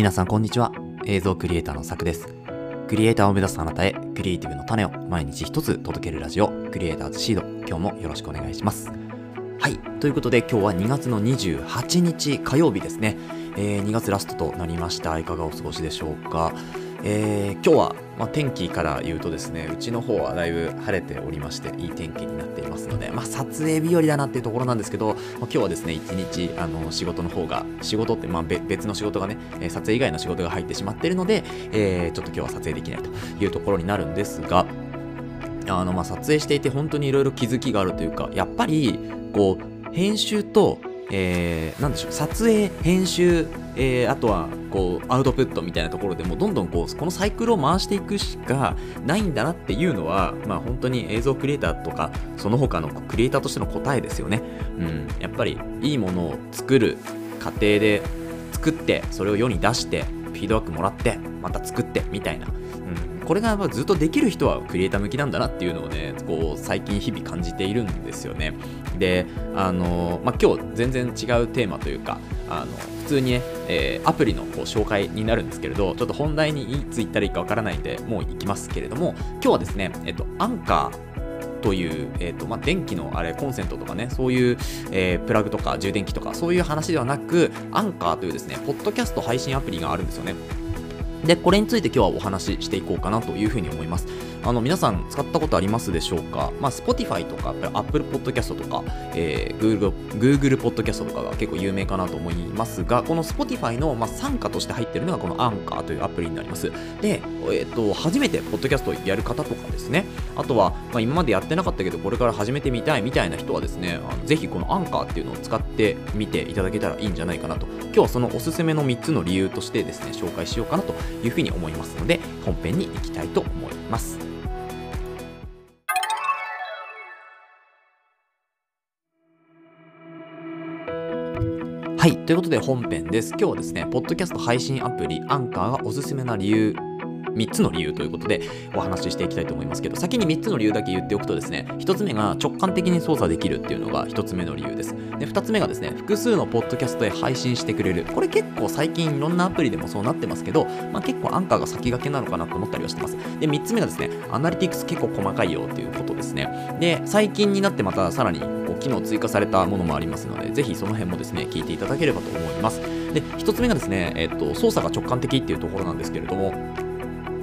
皆さんこんにちは。映像クリエイターのさくです。クリエイターを目指すあなたへクリエイティブの種を毎日一つ届けるラジオクリエイターズシード。今日もよろしくお願いします。はい。ということで今日は2月の28日火曜日ですね、えー、2月ラストとなりました。いかがお過ごしでしょうか？えー、今日は、まあ、天気から言うとですねうちの方はだいぶ晴れておりましていい天気になっていますので、まあ、撮影日和だなっていうところなんですけど、まあ、今日はですね一日あの仕事の方が仕事って、まあ、別の仕事がね撮影以外の仕事が入ってしまっているので、えー、ちょっと今日は撮影できないというところになるんですがあのまあ撮影していて本当にいろいろ気づきがあるというかやっぱりこう編集とえー、でしょう撮影編集、えー、あとはこうアウトプットみたいなところでもどんどんこうこのサイクルを回していくしかないんだなっていうのは、まあ、本当に映像クリエイターとかその他のクリエイターとしての答えですよね、うん、やっぱりいいものを作る過程で作ってそれを世に出してフィードバックもらってまた作ってみたいな。これがずっとできる人はクリエイター向きなんだなっていうのをねこう最近日々感じているんですよね。であの、まあ、今日全然違うテーマというかあの普通にね、えー、アプリのこう紹介になるんですけれどちょっと本題にいつ行ったらいいかわからないんでもう行きますけれども今日はですね、えっと、アンカーという、えーとまあ、電気のあれコンセントとかねそういう、えー、プラグとか充電器とかそういう話ではなくアンカーというですねポッドキャスト配信アプリがあるんですよね。で、これについて今日はお話ししていこうかなというふうに思います。あの皆さん使ったことありますでしょうか、まあ、Spotify とか Apple Podcast とか、えー、Google, Google Podcast とかが結構有名かなと思いますが、この Spotify の、まあ、参加として入っているのがこのアンカーというアプリになります。で、えーと、初めてポッドキャストをやる方とかですね、あとは、まあ、今までやってなかったけど、これから始めてみたいみたいな人はですね、あのぜひこのアンカーっていうのを使ってみていただけたらいいんじゃないかなと、今日はそのおすすめの3つの理由としてですね、紹介しようかなというふうに思いますので、本編に行きたいと思います。はい。ということで本編です。今日はですね、ポッドキャスト配信アプリアンカーがおすすめな理由3つの理由ということでお話ししていきたいと思いますけど、先に3つの理由だけ言っておくとですね、1つ目が直感的に操作できるっていうのが1つ目の理由です。で、2つ目がですね、複数のポッドキャストへ配信してくれる。これ結構最近いろんなアプリでもそうなってますけど、まあ、結構アンカーが先駆けなのかなと思ったりはしてます。で、3つ目がですね、アナリティクス結構細かいよっていうことですね。で、最近になってまたさらに機能追加されたものもありますので、ぜひその辺もですね、聞いていただければと思います。で、1つ目がですね、えっと、操作が直感的っていうところなんですけれども、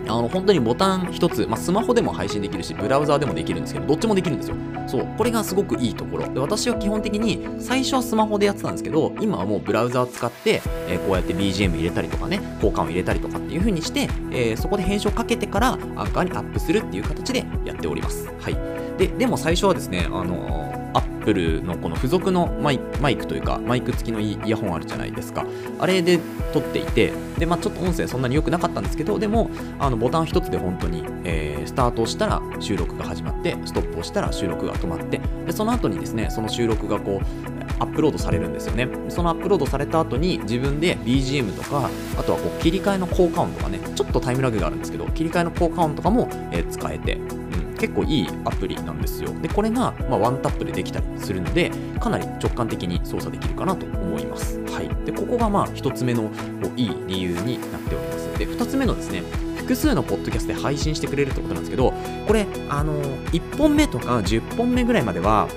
あの、本当にボタン一つ、まあ、スマホでも配信できるし、ブラウザーでもできるんですけど、どっちもできるんですよ。そう。これがすごくいいところ。で、私は基本的に、最初はスマホでやってたんですけど、今はもうブラウザー使って、えー、こうやって BGM 入れたりとかね、交換を入れたりとかっていう風にして、えー、そこで編集をかけてから、アンカーにアップするっていう形でやっております。はい。で、でも最初はですね、あのーアップルのこの付属のマイマイクというかマイク付きのイヤホンあるじゃないですか。あれで撮っていてで、まあ、ちょっと音声そんなに良くなかったんですけどでもあのボタン一つで本当に、えー、スタートをしたら収録が始まってストップをしたら収録が止まってでその後にですねその収録がこうアップロードされるんですよね。そのアップロードされた後に自分で BGM とかあとはこう切り替えの効果音とかねちょっとタイムラグがあるんですけど切り替えの効果音とかも、えー、使えて結構いいアプリなんですよ。で、これが、まあ、ワンタップでできたりするので、かなり直感的に操作できるかなと思います。はい。で、ここがまあ、一つ目のこういい理由になっております。で、二つ目のですね、複数のポッドキャストで配信してくれるってことなんですけど、これ、あの1本目とか10本目ぐらいまでは、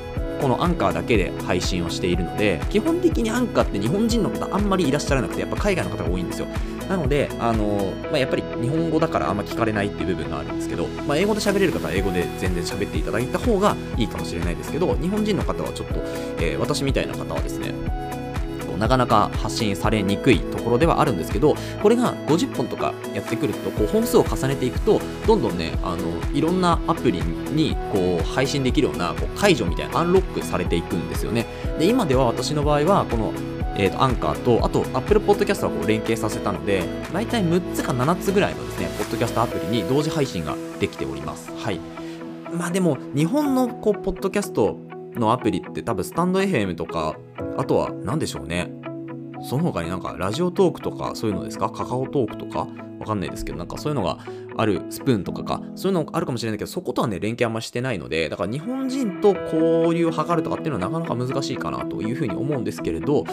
このアンカーだけで配信をしているので、基本的にアンカーって日本人の方あんまりいらっしゃらなくて、やっぱ海外の方が多いんですよ。なので、あのまあ、やっぱ日本語だからあんま聞かれないっていう部分があるんですけど、まあ、英語で喋れる方は英語で全然喋っていただいた方がいいかもしれないですけど、日本人の方はちょっと、えー、私みたいな方はですね、なかなか発信されにくいところではあるんですけど、これが50本とかやってくると、こう本数を重ねていくと、どんどんね、あのいろんなアプリにこう配信できるようなこう解除みたいなアンロックされていくんですよね。で、今では私の場合は、このえーと、アンカーと、あと Apple Podcast はこう連携させたので、大体6つか7つぐらいのですね、ポッドキャストアプリに同時配信ができております。はい。まあでも、日本のこう、ポッドキャストのアプリって多分スタンド FM とか、あとは何でしょうね。その他になんかラジオトークとかそういうのですか？カカオトークとか？わかんないですけど、なんかそういうのがあるスプーンとかか、そういうのあるかもしれないけど、そことはね、連携あんましてないので、だから日本人と交流を図るとかっていうのはなかなか難しいかなというふうに思うんですけれど、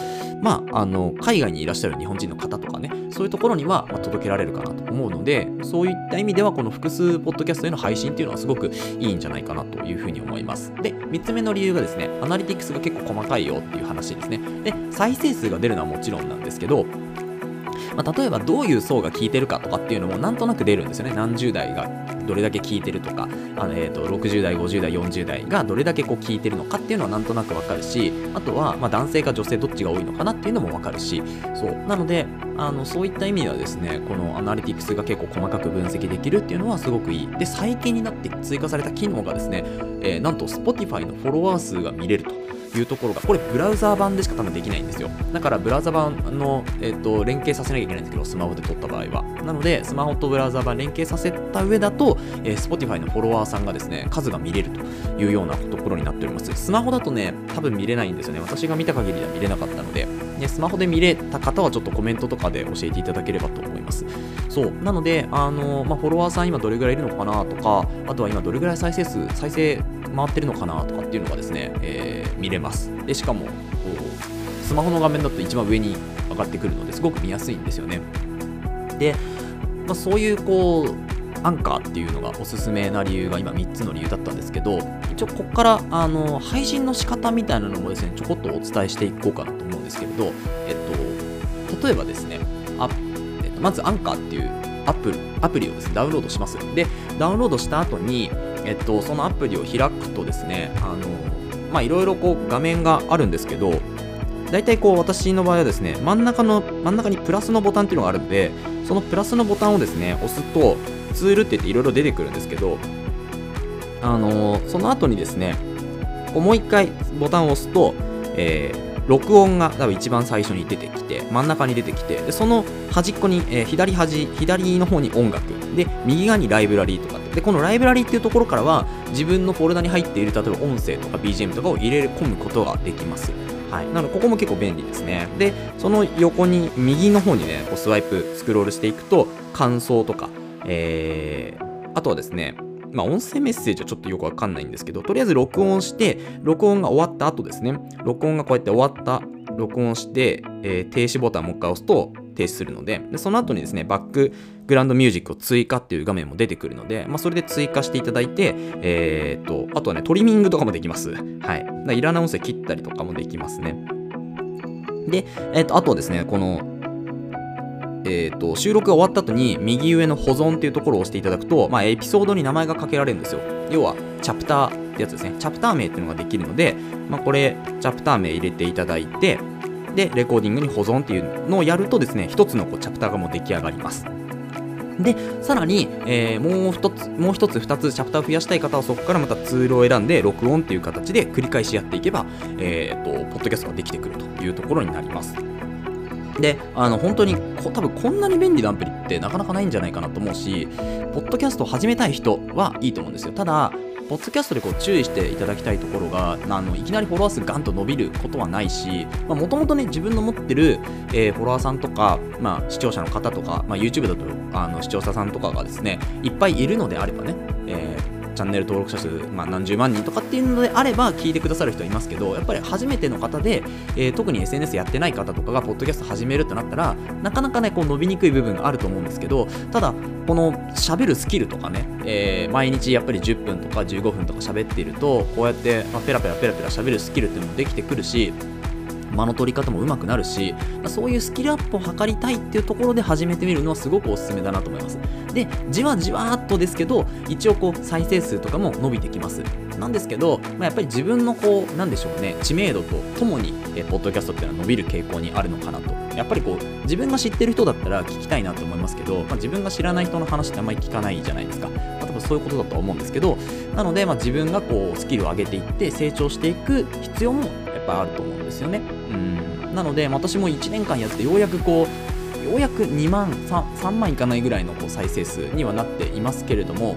まあ、あの、海外にいらっしゃる日本人の方とかね、そういうところには、届けられるかなと思うので、そういった意味では、この複数ポッドキャストへの配信っていうのはすごくいいんじゃないかなというふうに思います。で、3つ目の理由がですね、アナリティクスが結構細かいよっていう話ですね。で、再生数が出るのはもちろんなんですけど、まあ、例えばどういう層が聞いてるかとかっていうのもなんとなく出るんですよね。何十代がどれだけ聞いてるとか、あのえー、と60代、50代、40代がどれだけこう聞いてるのかっていうのはなんとなくわかるし、あとはまあ男性か女性どっちが多いのかなっていうのもわかるし、そう。なので、あのそういった意味ではですね、このアナリティクスが結構細かく分析できるっていうのはすごくいい。で、最近になって追加された機能がですね、えー、なんと Spotify のフォロワー数が見れると。いうところが、これブラウザー版でしか多分できないんですよ。だからブラウザ版の、えーと、連携させなきゃいけないんですけど、スマホで撮った場合は。なので、スマホとブラウザー版連携させた上だと、えー、Spotify のフォロワーさんがですね、数が見れるというようなところになっております。スマホだとね、多分見れないんですよね。私が見た限りでは見れなかったので、ね、スマホで見れた方はちょっとコメントとかで教えていただければと思います。そう。なので、あの、まあ、フォロワーさん今どれぐらいいるのかなとか、あとは今どれぐらい再生数、再生回ってるのかなとかっていうのがですね、えー、見れます。で、しかも、こう、スマホの画面だと一番上に上がってくるのですごく見やすいんですよね。で、まあ、そういうこう、アンカーっていうのがおすすめな理由が今3つの理由だったんですけど、一応ここからあの配信の仕方みたいなのもですね、ちょこっとお伝えしていこうかなと思うんですけれど、えっと、例えばですね、まずアンカーっていうアプリアプリをですね、ダウンロードします。で、ダウンロードした後に、えっと、そのアプリを開くとですね、あの、まあ、いろいろこう画面があるんですけど、大体こう私の場合はですね、真ん中の、真ん中にプラスのボタンっていうのがあるので、そのプラスのボタンをですね、押すと、ツールって言っていろいろ出てくるんですけど、あのー、その後にですね、こうもう一回ボタンを押すと、えー、録音が多分一番最初に出てきて、真ん中に出てきて、でその端っこに、えー、左端、左の方に音楽、で、右側にライブラリーとかで、このライブラリーっていうところからは、自分のフォルダに入っている、例えば音声とか BGM とかを入れ込むことができます。はい。なので、ここも結構便利ですね。で、その横に、右の方にね、こうスワイプ、スクロールしていくと、感想とか、えー、あとはですね、まあ、音声メッセージはちょっとよくわかんないんですけど、とりあえず録音して、録音が終わった後ですね、録音がこうやって終わった、録音して、えー、停止ボタンもう一回押すと停止するのでで、その後にですね、バックグラウンドミュージックを追加っていう画面も出てくるので、まあ、それで追加していただいて、えー、っと、あとはね、トリミングとかもできます。はい。だいらない音声切ったりとかもできますね。で、えー、っと、あとはですね、この、えーと、収録が終わった後に右上の保存っていうところを押していただくと、まあ、エピソードに名前が書けられるんですよ。要は、チャプターってやつですね。チャプター名っていうのができるので、まあ、これ、チャプター名入れていただいて、で、レコーディングに保存っていうのをやるとですね、一つのこうチャプターがもう出来上がります。で、さらに、えー、もう一つ、もう一つ、二つチャプターを増やしたい方はそこからまたツールを選んで、録音っていう形で繰り返しやっていけば、えっ、ー、と、ポッドキャストができてくるというところになります。で、あの、本当にこ、多分こんなに便利なアプリってなかなかないんじゃないかなと思うし、ポッドキャストを始めたい人はいいと思うんですよ。ただ、ポッドキャストでこう注意していただきたいところが、あのいきなりフォロワー数ガンと伸びることはないし、もともとね、自分の持ってる、えー、フォロワーさんとか、まあ、視聴者の方とか、まあ、YouTube だとあの視聴者さんとかがですね、いっぱいいるのであればね、えーチャンネル登録者数、まあ、何十万人とかっていうのであれば聞いてくださる人はいますけどやっぱり初めての方で、えー、特に SNS やってない方とかがポッドキャスト始めるとなったらなかなかねこう伸びにくい部分があると思うんですけどただこの喋るスキルとかね、えー、毎日やっぱり10分とか15分とか喋っているとこうやって、まあ、ペラペラペラペラ喋るスキルっていうのもできてくるし間の取り方も上手くなるしまそういうスキルアップを図りたいっていうところで始めてみるのはすごくおすすめだなと思います。でじわじわっとですけど一応こう再生数とかも伸びてきます。なんですけど、まあ、やっぱり自分のこうなんでしょうね知名度とともにえポッドキャストっていうのは伸びる傾向にあるのかなと。やっぱりこう自分が知ってる人だったら聞きたいなと思いますけど、まあ、自分が知らない人の話ってあんまり聞かないじゃないですか、まあ、多分そういうことだと思うんですけどなので、まあ、自分がこうスキルを上げていって成長していく必要もやっぱあると思うんですよね。うん。なので私も1年間やってようやくこうようやく2万 3, 3万いかないぐらいのこう再生数にはなっていますけれども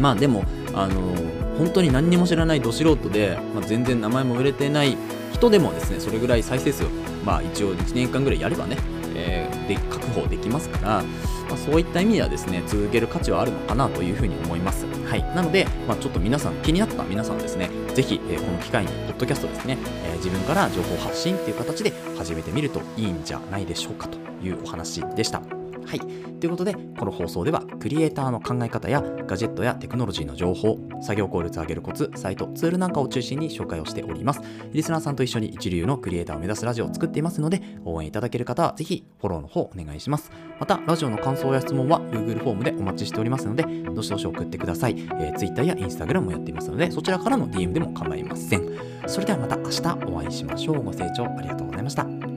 まあでもあの本当に何にも知らないど素人で、まあ、全然名前も売れてない人でもですねそれぐらい再生数まあ一応1年間ぐらいやればね、えで確保できますから、まあ、そういった意味ではですね続ける価値はあるのかなというふうに思います。はい。なので、まあ、ちょっと皆さん気になった皆さんはですねぜひ、えー、この機会にポッドキャストですね、えー、自分から情報発信っていう形で始めてみるといいんじゃないでしょうかというお話でしたはい。ということで、この放送では、クリエイターの考え方や、ガジェットやテクノロジーの情報、作業効率を上げるコツ、サイト、ツールなんかを中心に紹介をしております。リスナーさんと一緒に一流のクリエイターを目指すラジオを作っていますので、応援いただける方は、ぜひフォローの方お願いします。また、ラジオの感想や質問は Google フォームでお待ちしておりますので、どしどし送ってください。えー、Twitter や Instagram もやっていますので、そちらからの DM でも構いません。それではまた明日お会いしましょう。ご清聴ありがとうございました。